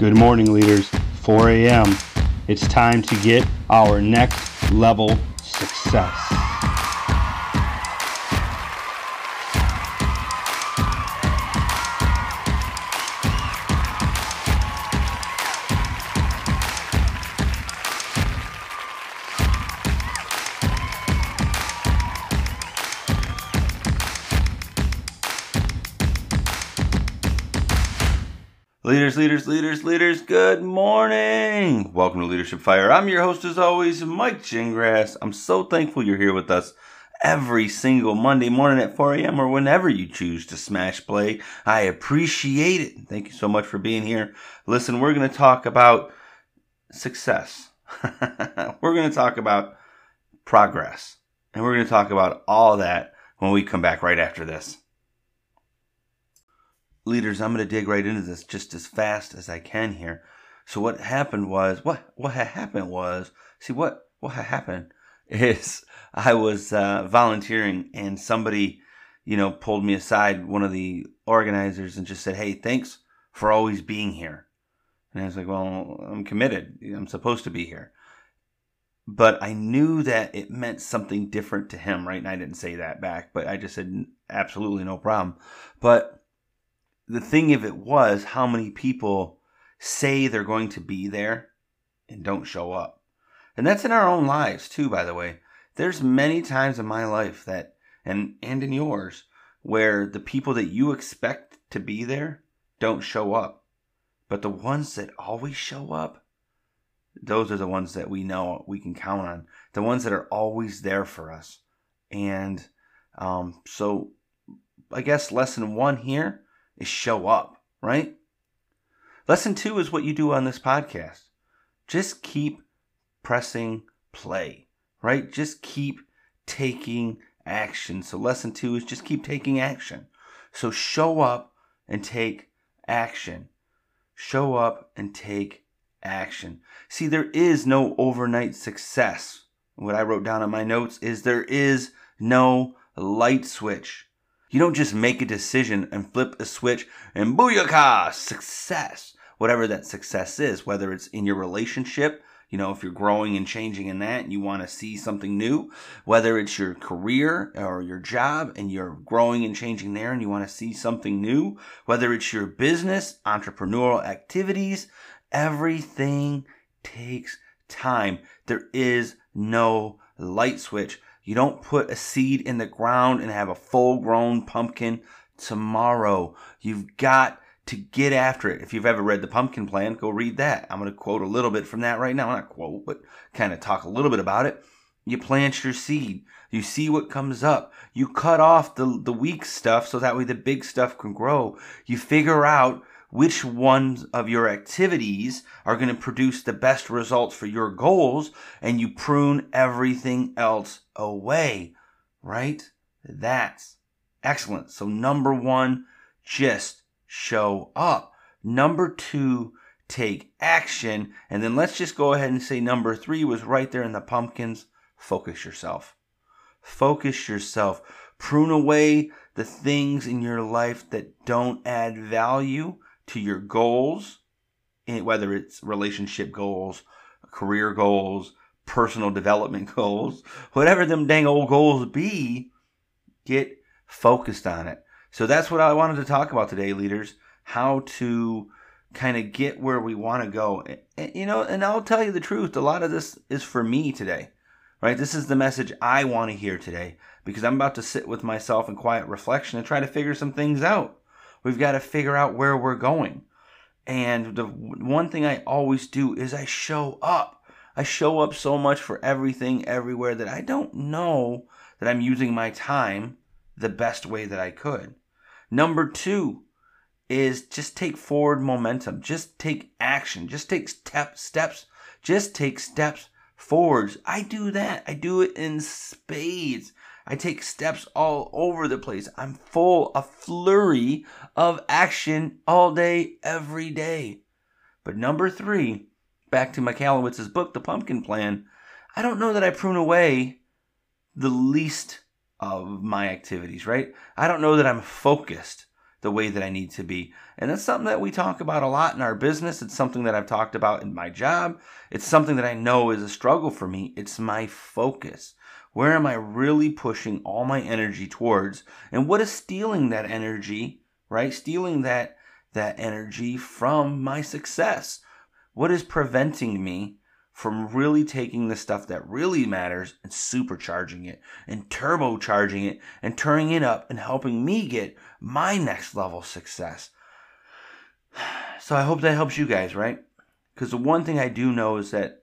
Good morning, leaders. 4 a.m. It's time to get our next level success. Leaders, leaders, leaders, leaders, good morning. Welcome to Leadership Fire. I'm your host, as always, Mike Gingrass. I'm so thankful you're here with us every single Monday morning at 4 a.m. or whenever you choose to smash play. I appreciate it. Thank you so much for being here. Listen, we're going to talk about success. we're going to talk about progress. And we're going to talk about all that when we come back right after this leaders, I'm going to dig right into this just as fast as I can here. So what happened was what what had happened was see what what had happened is I was uh, volunteering and somebody you know pulled me aside one of the organizers and just said hey thanks for always being here. And I was like well I'm committed. I'm supposed to be here. But I knew that it meant something different to him right? And I didn't say that back but I just said absolutely no problem. But the thing of it was how many people say they're going to be there and don't show up. And that's in our own lives too, by the way. There's many times in my life that and and in yours where the people that you expect to be there don't show up. But the ones that always show up, those are the ones that we know we can count on. The ones that are always there for us. And um, so I guess lesson one here is show up, right? Lesson two is what you do on this podcast. Just keep pressing play, right? Just keep taking action. So, lesson two is just keep taking action. So, show up and take action. Show up and take action. See, there is no overnight success. What I wrote down in my notes is there is no light switch. You don't just make a decision and flip a switch and booyakah, success. Whatever that success is, whether it's in your relationship, you know, if you're growing and changing in that and you want to see something new, whether it's your career or your job and you're growing and changing there and you want to see something new, whether it's your business, entrepreneurial activities, everything takes time. There is no light switch. You don't put a seed in the ground and have a full grown pumpkin tomorrow. You've got to get after it. If you've ever read the pumpkin plan, go read that. I'm going to quote a little bit from that right now. Not quote, but kind of talk a little bit about it. You plant your seed. You see what comes up. You cut off the, the weak stuff so that way the big stuff can grow. You figure out which ones of your activities are going to produce the best results for your goals and you prune everything else away, right? That's excellent. So number one, just show up. Number two, take action. And then let's just go ahead and say number three was right there in the pumpkins. Focus yourself. Focus yourself. Prune away the things in your life that don't add value to your goals, whether it's relationship goals, career goals, personal development goals, whatever them dang old goals be, get focused on it. So that's what I wanted to talk about today, leaders. How to kind of get where we want to go. And, you know, and I'll tell you the truth, a lot of this is for me today. Right? This is the message I want to hear today because I'm about to sit with myself in quiet reflection and try to figure some things out. We've got to figure out where we're going. And the one thing I always do is I show up. I show up so much for everything everywhere that I don't know that I'm using my time the best way that I could. Number two is just take forward momentum. Just take action. Just take step, steps. Just take steps forwards. I do that. I do it in spades. I take steps all over the place. I'm full, a flurry of action all day, every day. But number three, back to Michalowicz's book, The Pumpkin Plan, I don't know that I prune away the least of my activities, right? I don't know that I'm focused the way that I need to be. And that's something that we talk about a lot in our business. It's something that I've talked about in my job. It's something that I know is a struggle for me. It's my focus. Where am I really pushing all my energy towards? And what is stealing that energy, right? Stealing that that energy from my success. What is preventing me from really taking the stuff that really matters and supercharging it and turbocharging it and turning it up and helping me get my next level success. So I hope that helps you guys, right? Because the one thing I do know is that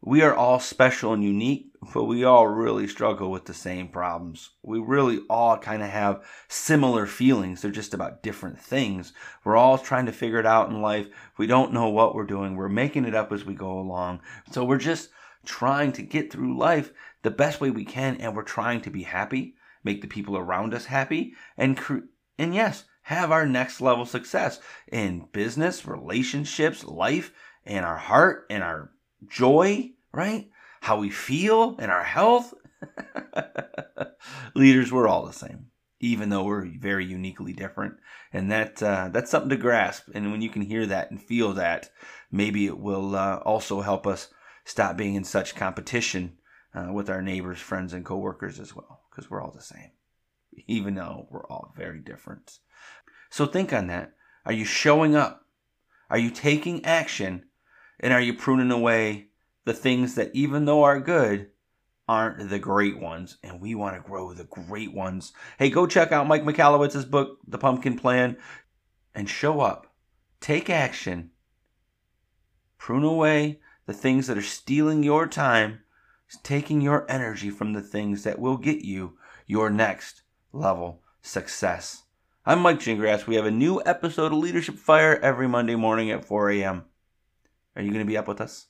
we are all special and unique, but we all really struggle with the same problems. We really all kind of have similar feelings. They're just about different things. We're all trying to figure it out in life. We don't know what we're doing. We're making it up as we go along. So we're just trying to get through life the best way we can, and we're trying to be happy, make the people around us happy, and cre- and yes, have our next level success in business, relationships, life, and our heart and our joy, right? How we feel and our health. Leaders, we're all the same, even though we're very uniquely different, and that uh, that's something to grasp. And when you can hear that and feel that, maybe it will uh, also help us stop being in such competition uh, with our neighbors, friends, and coworkers as well, because we're all the same, even though we're all very different. So think on that. Are you showing up? Are you taking action and are you pruning away the things that, even though are good, aren't the great ones? And we want to grow the great ones. Hey, go check out Mike Michalowicz's book, The Pumpkin Plan, and show up. Take action. Prune away the things that are stealing your time, taking your energy from the things that will get you your next level success. I'm Mike Gingrass. We have a new episode of Leadership Fire every Monday morning at 4 a.m. Are you going to be up with us?